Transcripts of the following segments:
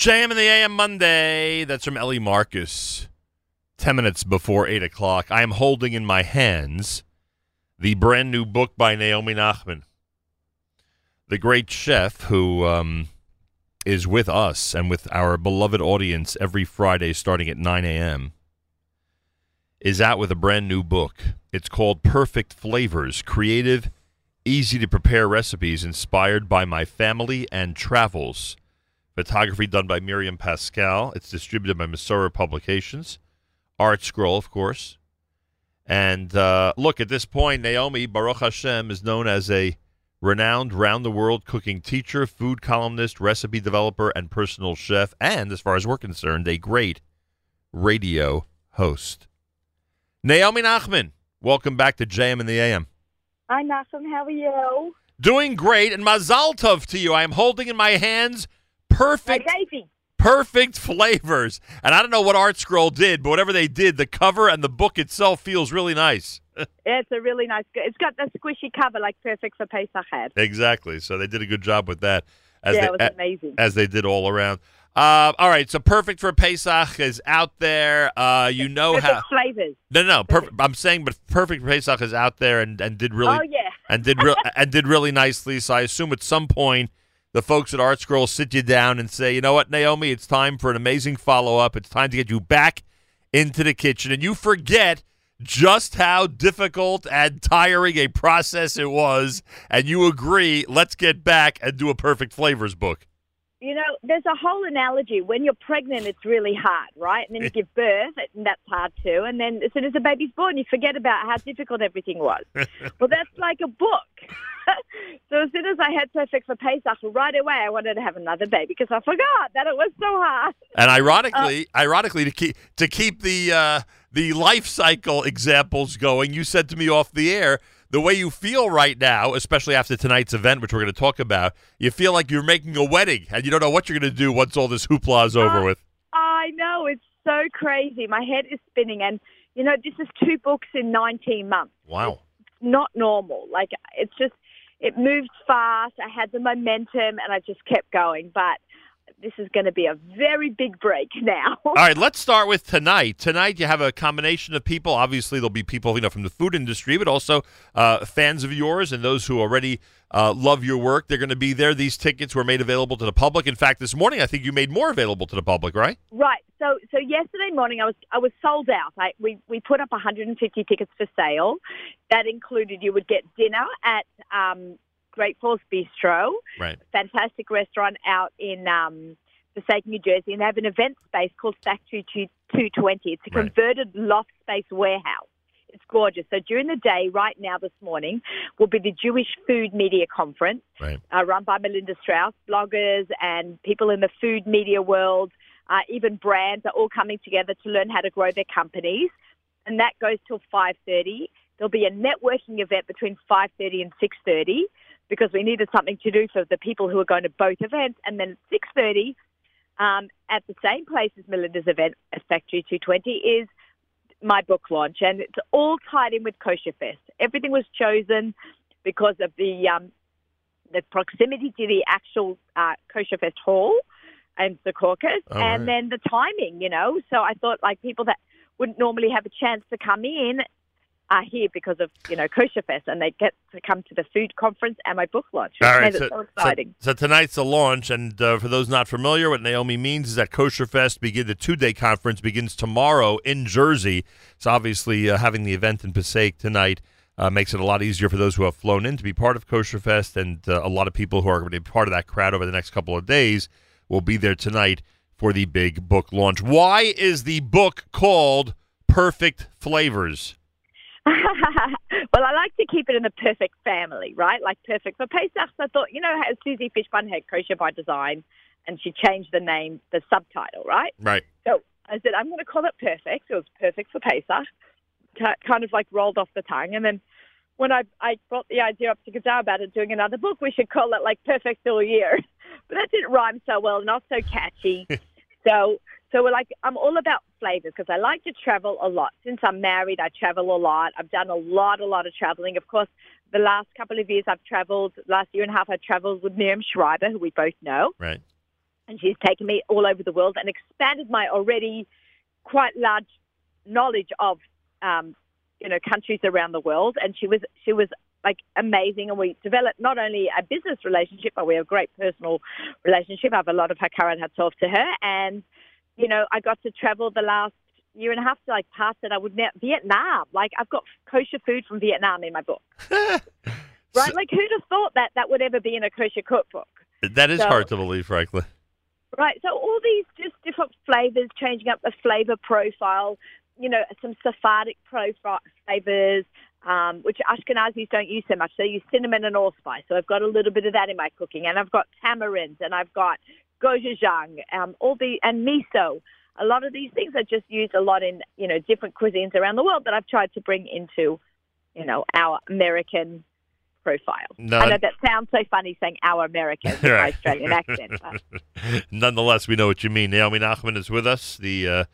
JM in the AM Monday. That's from Ellie Marcus. 10 minutes before 8 o'clock. I am holding in my hands the brand new book by Naomi Nachman, the great chef who um, is with us and with our beloved audience every Friday starting at 9 a.m. is out with a brand new book. It's called Perfect Flavors Creative, Easy to Prepare Recipes Inspired by My Family and Travels. Photography done by Miriam Pascal. It's distributed by Mesorah Publications. Art Scroll, of course. And uh, look, at this point, Naomi Baruch Hashem is known as a renowned round the world cooking teacher, food columnist, recipe developer, and personal chef, and as far as we're concerned, a great radio host. Naomi Nachman, welcome back to JM and the AM. Hi, Nachum. How are you? Doing great, and Mazal Tov to you. I am holding in my hands perfect, perfect flavors. And I don't know what Art Scroll did, but whatever they did, the cover and the book itself feels really nice. It's a really nice. It's got the squishy cover, like perfect for Pesach had. exactly. So they did a good job with that. As yeah, they, it was amazing. as they did all around. Uh, all right, so perfect for Pesach is out there. Uh, you know perfect how. flavors. No, no, perfect. I'm saying, but perfect for Pesach is out there and, and did really Oh yeah. and did real and did really nicely. So I assume at some point the folks at Art Scroll sit you down and say, you know what, Naomi, it's time for an amazing follow up. It's time to get you back into the kitchen, and you forget just how difficult and tiring a process it was, and you agree, let's get back and do a perfect flavors book. You know, there's a whole analogy. When you're pregnant, it's really hard, right? And then you give birth, and that's hard too. And then as soon as the baby's born, you forget about how difficult everything was. well, that's like a book. so as soon as I had to Perfect for Pesach, right away I wanted to have another baby because I forgot that it was so hard. And ironically, ironically, to keep to keep the uh, the life cycle examples going, you said to me off the air the way you feel right now, especially after tonight's event, which we're going to talk about. You feel like you're making a wedding, and you don't know what you're going to do once all this hoopla is over Uh, with. I know it's so crazy. My head is spinning, and you know, this is two books in 19 months. Wow. Not normal. Like it's just, it moved fast. I had the momentum, and I just kept going. But this is going to be a very big break now. All right, let's start with tonight. Tonight, you have a combination of people. Obviously, there'll be people you know from the food industry, but also uh, fans of yours and those who already uh, love your work. They're going to be there. These tickets were made available to the public. In fact, this morning, I think you made more available to the public, right? Right. So so yesterday morning I was I was sold out. I, we we put up 150 tickets for sale. That included you would get dinner at um, Great Falls Bistro, Right. fantastic restaurant out in um, Passaic, New Jersey, and they have an event space called Factory 220. It's a Right. converted loft space warehouse. It's gorgeous. So during the day, right now this morning, will be the Jewish Food Media Conference Right. uh, run by Melinda Strauss. Bloggers and people in the food media world, uh, even brands are all coming together to learn how to grow their companies. And that goes till 5.30. There'll be a networking event between 5.30 and 6.30 because we needed something to do for the people who are going to both events. And then at 6.30, um, at the same place as Melinda's event at Factory 220 is my book launch. And it's all tied in with Kosher Fest. Everything was chosen because of the um, the proximity to the actual uh, Kosher Fest hall and the caucus, and right. then the timing, you know. So I thought like people that wouldn't normally have a chance to come in are here because of you know Kosher Fest, and they get to come to the food conference and my book launch, All right, so, so so- exciting. So, tonight's the launch, and uh, for those not familiar, what Naomi means is that Kosher Fest begin the two-day conference begins tomorrow in Jersey. So obviously, uh, having the event in Passaic tonight uh, makes it a lot easier for those who have flown in to be part of Kosher Fest, and uh, a lot of people who are going to be part of that crowd over the next couple of days will be there tonight for the big book launch. Why is the book called Perfect Flavors? Well, I like to keep it in the perfect family, right? Like perfect for Pesach. I thought, you know, how Susie Fishbein had kosher by design, and she changed the name, the subtitle, right? Right. So I said, I'm going to call it perfect. It was perfect for Pesach. Ki- Kind of like rolled off the tongue, and then when I I brought the idea up to Gazar about it doing another book, we should call it like perfect all year. But that didn't rhyme so well, not so catchy. so so we're like, I'm all about flavors because I like to travel a lot. Since I'm married, I travel a lot. I've done a lot, a lot of traveling. Of course, the last couple of years I've traveled. Last year and a half, I traveled with Miriam Schreiber, who we both know. Right. and she's taken me all over the world and expanded my already quite large knowledge of, um, you know, countries around the world. And she was she was like amazing, and we developed not only a business relationship, but we have a great personal relationship. I have a lot of Hakara and hats off to her, and you know, I got to travel the last year and a half to like parts that I would never Vietnam. Like I've got kosher food from Vietnam in my book. right? So- like who'd have thought that that would ever be in a kosher cookbook? That is So- hard to believe, frankly. Right. So all these just different flavors, changing up the flavor profile. You know, some Sephardic profile flavors, um, which Ashkenazis don't use so much. They use cinnamon and allspice. So I've got a little bit of that in my cooking, and I've got tamarinds, and I've got gochujang, um, all the and miso. A lot of these things are just used a lot in you know different cuisines around the world that I've tried to bring into you know our American profile. No, I know that sounds so funny saying our American Right. Australian accent. But. Nonetheless, we know what you mean. Naomi Nachman is with us. The uh,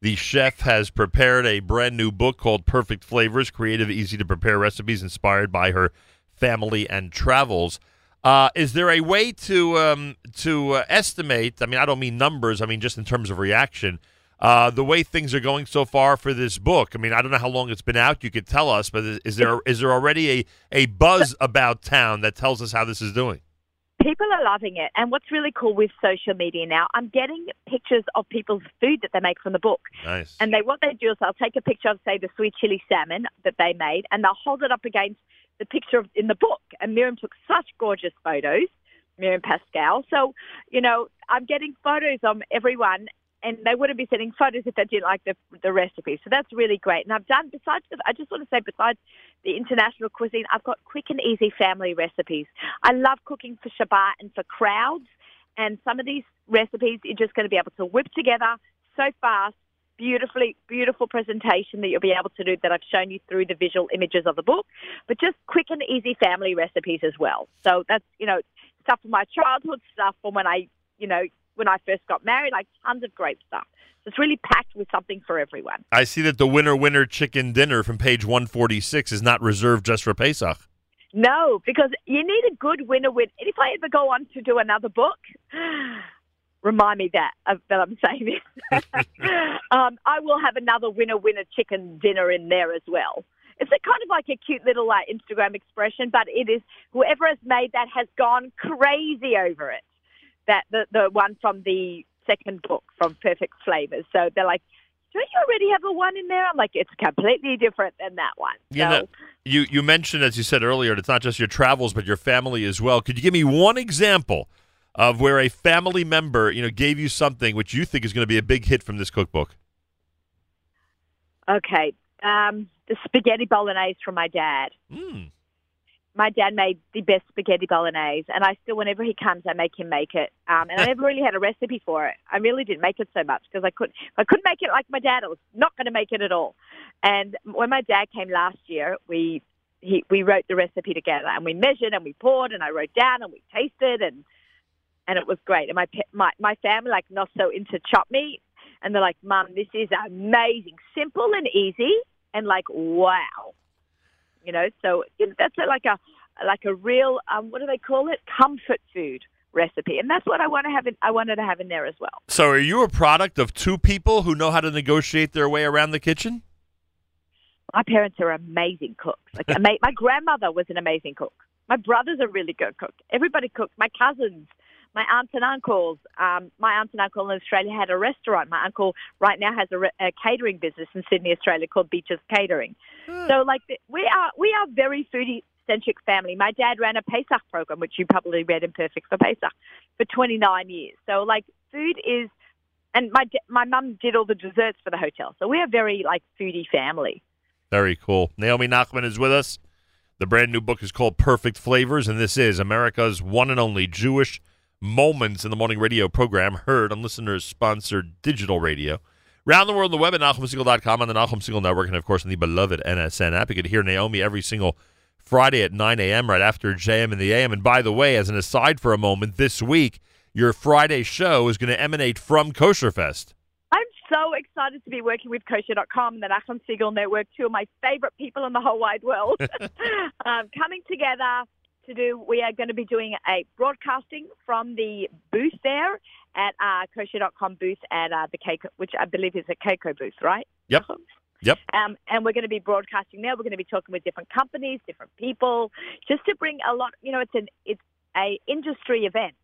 the chef has prepared a brand new book called Perfect Flavors: Creative, Easy to Prepare Recipes Inspired by Her Family and Travels. Uh, is there a way to um, to uh, estimate? I mean, I don't mean numbers. I mean just in terms of reaction. Uh, the way things are going so far for this book. I mean, I don't know how long it's been out. You could tell us, but is, is there is there already a, a buzz about town that tells us how this is doing? People are loving it. And what's really cool with social media now, I'm getting pictures of people's food that they make from the book. Nice. And they what they do is they'll take a picture of, say, the sweet chili salmon that they made, and they'll hold it up against the picture of, in the book. And Miriam took such gorgeous photos, Miriam Pascal. So, you know, I'm getting photos of everyone. And they wouldn't be sending photos if they didn't like the the recipe. So that's really great. And I've done besides I just want to say besides the international cuisine, I've got quick and easy family recipes. I love cooking for Shabbat and for crowds. And some of these recipes you're just going to be able to whip together so fast, beautifully, beautiful presentation that you'll be able to do that I've shown you through the visual images of the book, but just quick and easy family recipes as well. So that's, you know, stuff from my childhood, stuff from when I, you know, when I first got married, like tons of great stuff. So it's really packed with something for everyone. I see that the winner winner chicken dinner from page 146 is not reserved just for Pesach. No, because you need a good winner win. And if I ever go on to do another book, remind me that that I'm saying this. um, I will have another winner winner chicken dinner in there as well. It's a kind of like a cute little uh, Instagram expression, but it is whoever has made that has gone crazy over it. That the the one from the second book from Perfect Flavors. So they're like, "Don't you already have a one in there?" I'm like, "It's completely different than that one." You so, know, you you mentioned as you said earlier, it's not just your travels but your family as well. Could you give me one example of where a family member, you know, gave you something which you think is going to be a big hit from this cookbook? Okay. Um, the spaghetti bolognese from my dad. Mm. My dad made the best spaghetti bolognese, and I still, whenever he comes, I make him make it. Um, and I never really had a recipe for it. I really didn't make it so much because I couldn't. I couldn't make it like my dad. I was not going to make it at all. And when my dad came last year, we he, we wrote the recipe together, and we measured, and we poured, and I wrote down, and we tasted, and and it was great. And my my my family like not so into chop meat, and they're like, "Mum, this is amazing, simple and easy." and like wow. You know so that's like a like a real um, what do they call it? Comfort food recipe. And that's what i want to have in, i wanted to have in there as well. So, are you a product of two people who know how to negotiate their way around the kitchen? my parents are amazing cooks. Like my grandmother was an amazing cook. My brother's a really good cook everybody cooks. My cousins my aunts and uncles. Um, my aunt and uncle in Australia had a restaurant. My uncle right now has a, re- a catering business in Sydney, Australia, called Beaches Catering. So, like, we are we are very foodie centric family. My dad ran a Pesach program, which you probably read in Perfect for Pesach, for 29 years. So, like, food is, and my my mum did all the desserts for the hotel. So we are very like foodie family. Very cool. Naomi Nachman is with us. The brand new book is called Perfect Flavors, and this is America's one and only Jewish Moments in the Morning radio program, heard on listeners sponsored digital radio. Round the world on the web at NachumSegal.com, on the Nachum Segal Network, and of course on the beloved NSN app. You can hear Naomi every single Friday at 9 a.m. right after JM and the AM. And by the way, as an aside for a moment, this week, your Friday show is going to emanate from Kosher Fest. I'm so excited to be working with Kosher.com and the Nachum Segal Network, two of my favorite people in the whole wide world, um, coming together to do. We are going to be doing a broadcasting from the booth there at uh, kosher.com booth at uh, the Keiko, which I believe is a Keiko booth, right? Yep. Yep. Um, and we're going to be broadcasting there. We're going to be talking with different companies, different people, just to bring a lot. You know, it's an it's a industry event,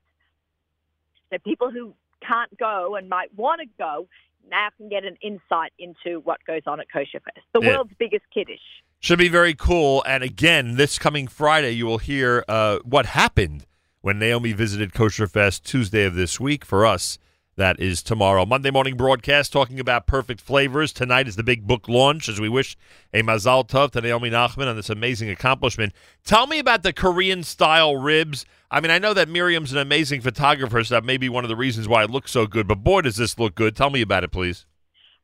so people who can't go and might want to go now can get an insight into what goes on at Kosher Fest, the Yeah. world's biggest kiddush. Should be very cool. And again, this coming Friday, you will hear uh, what happened when Naomi visited Kosher Fest Tuesday of this week. For us, that is tomorrow. Monday morning broadcast talking about perfect flavors. Tonight is the big book launch as we wish a Mazal Tov to Naomi Nachman on this amazing accomplishment. Tell me about the Korean style ribs. I mean, I know that Miriam's an amazing photographer, so that may be one of the reasons why it looks so good, but boy, does this look good. Tell me about it, please.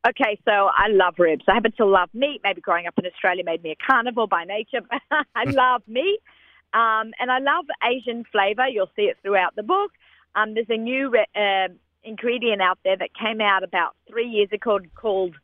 Okay, so I love ribs. I happen to love meat. Maybe growing up in Australia made me a carnivore by nature. But I love meat, um, and I love Asian flavor. You'll see it throughout the book. Um, there's a new re- uh, ingredient out there that came out about three years ago called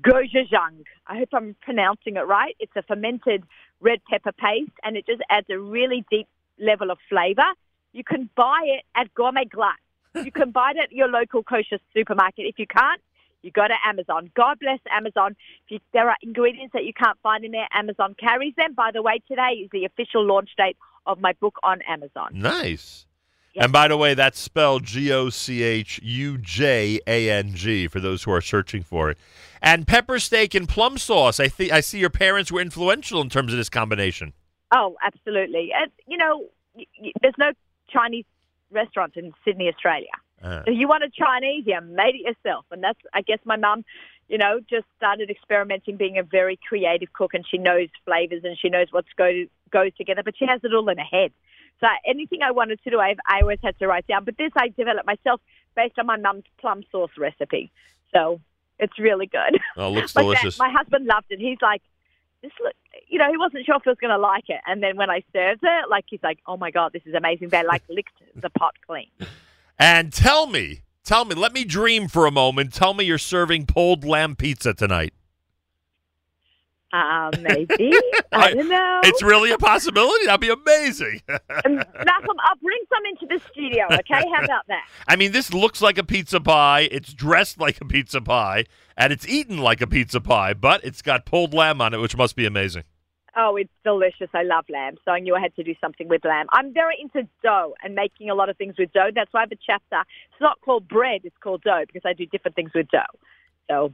gochujang. I hope I'm pronouncing it right. It's a fermented red pepper paste, and it just adds a really deep level of flavor. You can buy it at Gourmet Glatt. You can buy it at your local kosher supermarket. If you can't, you go to Amazon. God bless Amazon. If you, there are ingredients that you can't find in there, Amazon carries them. By the way, today is the official launch date of my book on Amazon. Nice. Yeah. And by the way, that's spelled G O C H U J A N G for those who are searching for it. And pepper steak and plum sauce. I think I see your parents were influential in terms of this combination. Oh, absolutely. And, you know, y- y- there's no Chinese restaurants in Sydney, Australia. Uh, If you want a Chinese, you made it yourself. And that's, I guess, my mum, you know, just started experimenting, being a very creative cook, and she knows flavors and she knows what's go goes together. But she has it all in her head. So anything I wanted to do, I, I always had to write down. But this I developed myself based on my mum's plum sauce recipe. So it's really good. oh, looks My, dad- delicious. my husband loved it. He's like, this look, you know, he wasn't sure if he was going to like it. And then when I served it, like, he's like, oh my God, this is amazing. They like licked the pot clean. And tell me, tell me, let me dream for a moment. Tell me you're serving pulled lamb pizza tonight. Uh, maybe. I don't know. It's really a possibility. That'd be amazing. Um, Malcolm, I'll bring some into the studio, okay? How about that? I mean, this looks like a pizza pie. It's dressed like a pizza pie, and it's eaten like a pizza pie, but it's got pulled lamb on it, which must be amazing. Oh, it's delicious. I love lamb. So I knew I had to do something with lamb. I'm very into dough and making a lot of things with dough. That's why I have a chapter. It's not called bread, it's called dough because I do different things with dough. So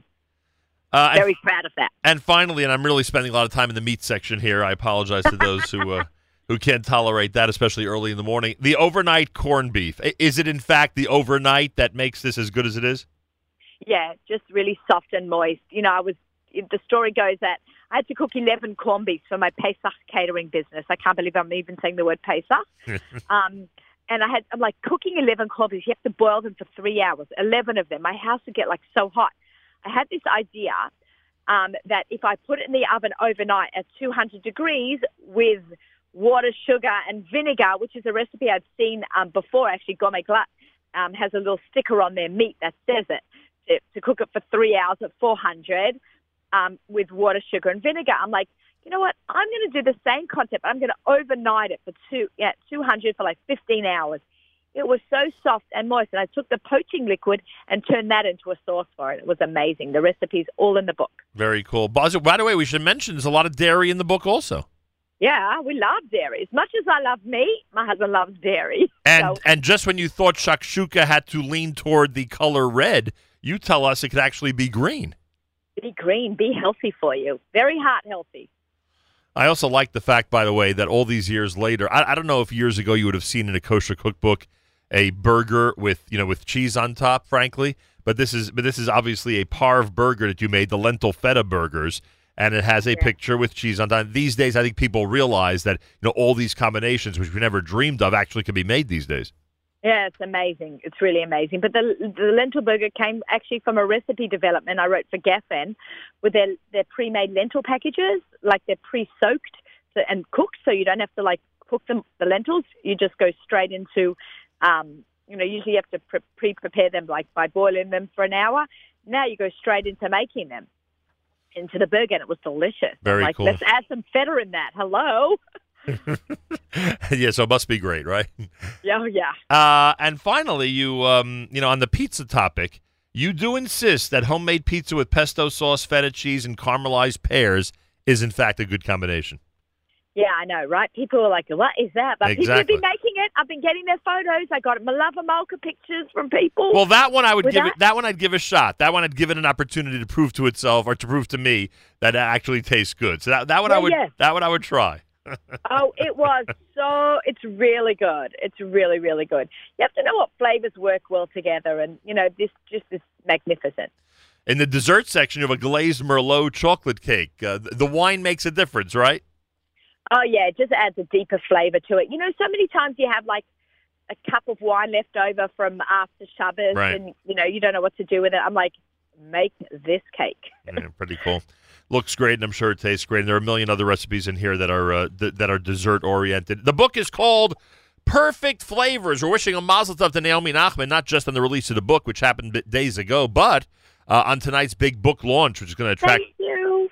Uh, and very proud of that. And finally, and I'm really spending a lot of time in the meat section here. I apologize to those who uh, who can't tolerate that, especially early in the morning. The overnight corned beef is it in fact the overnight that makes this as good as it is? Yeah, just really soft and moist. You know, I was. The story goes that I had to cook 11 corned beefs for my Pesach catering business. I can't believe I'm even saying the word Pesach. um, and I had, I'm like cooking 11 corned beefs. You have to boil them for three hours, 11 of them. My house would get like so hot. I had this idea um, that if I put it in the oven overnight at 200 degrees with water, sugar, and vinegar, which is a recipe I'd seen um, before, actually, Gourmet Glatt um, has a little sticker on their meat that says it, to, to cook it for three hours at 400 um, with water, sugar, and vinegar. I'm like, you know what? I'm going to do the same concept. I'm going to overnight it for two, yeah, 200 for like 15 hours. It was so soft and moist, and I took the poaching liquid and turned that into a sauce for it. It was amazing. The recipe's all in the book. Very cool. By the way, we should mention there's a lot of dairy in the book also. Yeah, we love dairy. As much as I love meat, my husband loves dairy. And So- and just when you thought shakshuka had to lean toward the color red, you tell us it could actually be green. Be green, be healthy for you. Very heart healthy. I also like the fact, by the way, that all these years later, I, I don't know if years ago you would have seen in a kosher cookbook a burger with you know with cheese on top, frankly. But this is but this is obviously a parve burger that you made, the lentil feta burgers, and it has a Yeah. picture with cheese on top. These days, I think people realize that you know all these combinations, which we never dreamed of, actually can be made these days. Yeah, it's amazing. It's really amazing. But the the lentil burger came actually from a recipe development I wrote for Gefen with their their pre-made lentil packages, like they're pre-soaked and cooked, so you don't have to like cook them the lentils. You just go straight into, um, you know, usually you have to pre- pre-prepare them like by boiling them for an hour. Now you go straight into making them into the burger, and it was delicious. Very like, cool. Let's add some feta in that. Hello. yeah, so it must be great, right? Yeah, oh, yeah. Uh, and finally, you um, you know, on the pizza topic, you do insist that homemade pizza with pesto sauce, feta cheese, and caramelized pears is in fact a good combination. Yeah, I know, right? People are like, "What is that?" But people have been making it. I've been getting their photos. I got Melave Malka pictures from people. Well, that one I would With give that? it. That one I'd give a shot. That one I'd give it an opportunity to prove to itself or to prove to me that it actually tastes good. So that that one I would yeah. that one I would try. Oh, it was so. It's really good. It's really, really good. You have to know what flavors work well together, and you know, this just is magnificent. In the dessert section, you have a glazed Merlot chocolate cake. Uh, the wine makes a difference, right? Oh yeah, it just adds a deeper flavor to it. You know, so many times you have like a cup of wine left over from after Shabbos, Right. and you know you don't know what to do with it. I'm like, make this cake. Yeah, pretty cool. Looks great, and I'm sure it tastes great. And there are a million other recipes in here that are uh, th- that are dessert oriented. The book is called Perfect Flavors. We're wishing a mazel tov to Naomi Nachman, not just on the release of the book, which happened days ago, but uh, on tonight's big book launch, which is going to attract.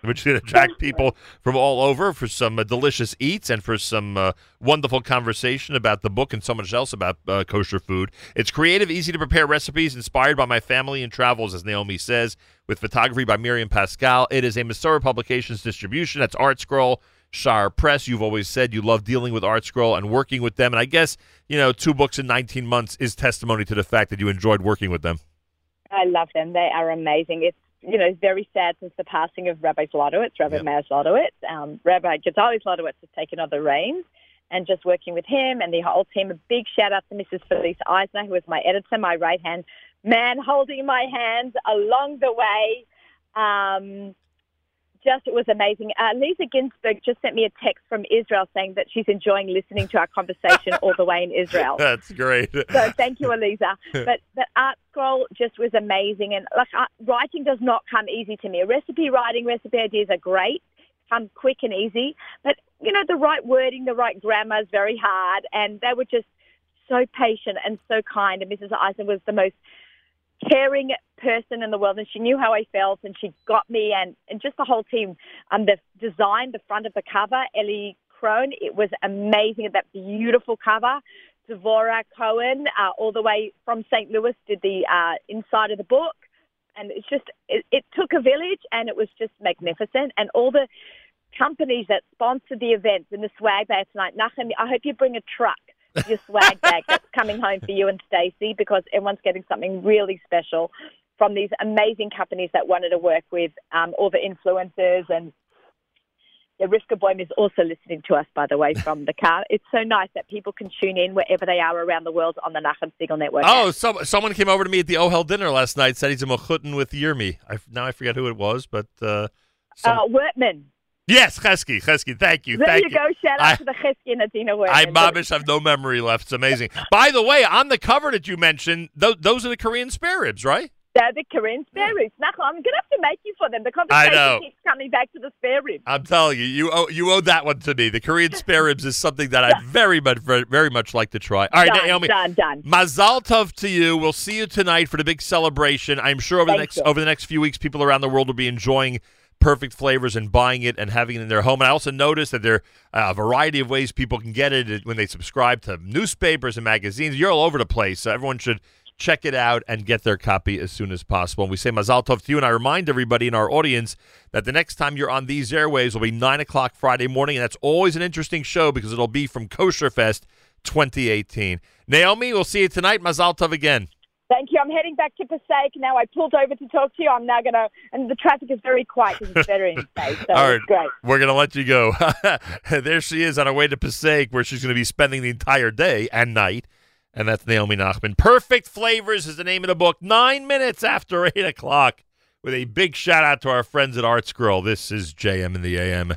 which to attract people from all over for some uh, delicious eats and for some uh, wonderful conversation about the book and so much else about uh, kosher food. It's creative, easy to prepare recipes inspired by my family and travels, as Naomi says, with photography by Miriam Pascal. It is a Mesorah Publications distribution. That's Art Scroll. Shaar Press. You've always said you love dealing with Art Scroll and working with them. And I guess, you know, two books in 19 months is testimony to the fact that you enjoyed working with them. I love them. They are amazing. It's you know very sad since the passing of Rabbi Zlotowitz, Rabbi Yep. Meir Zlotowitz. Um, Rabbi Gedali Zlotowitz has taken on the reins, and just working with him and the whole team. A big shout out to Mrs. Felice Eisner, who was my editor, my right hand man, holding my hands along the way. Um, just it was amazing. Uh, Lisa Ginsburg just sent me a text from Israel saying that she's enjoying listening to our conversation all the way in Israel. That's great. So thank you, Eliza. But but Art Scroll just was amazing, and like uh, writing does not come easy to me. Recipe writing, recipe ideas are great, come quick and easy, but you know the right wording, the right grammar is very hard, and they were just so patient and so kind. And Mrs. Eisen was the most caring person in the world, and she knew how I felt, and she got me, and and just the whole team. Um, the design, the front of the cover, Eli Kroen, it was amazing. That beautiful cover. Devora Cohen, uh, all the way from St. Louis, did the uh, inside of the book, and it's just it, it took a village, and it was just magnificent, and all the companies that sponsored the events and the swag bag tonight. Nachum, I hope you bring a truck, your swag bag that's coming home for you and Stacey, because everyone's getting something really special from these amazing companies that wanted to work with um, all the influencers and. Yeah, Rivka Boym is also listening to us, by the way, from the car. It's so nice that people can tune in wherever they are around the world on the Nachum Segal Network. Oh, some, someone came over to me at the Ohel dinner last night. Said he's a mechutan with Yirmi. I, now I forget who it was, but uh, some- uh, Wertman. Yes, Chesky, Chesky. Thank you, There thank you you. go. Shout out I- to the Chesky and Adina Wertman. I Babish I have no memory left. It's amazing. By the way, on the cover that you mentioned, th- those are the Korean spare ribs, right? They're the Korean spare ribs. Nachum, I'm going to have to make you for them. The I know. conversation keeps coming back to the spare ribs. I'm telling you, you owe you owe that one to me. The Korean spare ribs is something that I very much very, very much like to try. All right, done, Naomi. done, done. Mazal tov to you. We'll see you tonight for the big celebration. I'm sure over the next you. over the next few weeks, people around the world will be enjoying perfect flavors and buying it and having it in their home. And I also noticed that there are a variety of ways people can get it when they subscribe to newspapers and magazines. You're all over the place, so everyone should check it out and get their copy as soon as possible. And we say Mazal tov to you, and I remind everybody in our audience that the next time you're on these airways will be nine o'clock Friday morning, and that's always an interesting show because it'll be from Kosher Fest 2018. Naomi, we'll see you tonight. Mazal tov again. Thank you. I'm heading back to Passaic now. I pulled over to talk to you. I'm now going to, and the traffic is very quiet because it's better in space. So All right. great. We're going to let you go. there she is on her way to Passaic, where she's going to be spending the entire day and night. And that's Naomi Nachman. Perfect Flavors is the name of the book. Nine minutes after 8 o'clock, with a big shout out to our friends at Art Scroll. This is JM in the AM.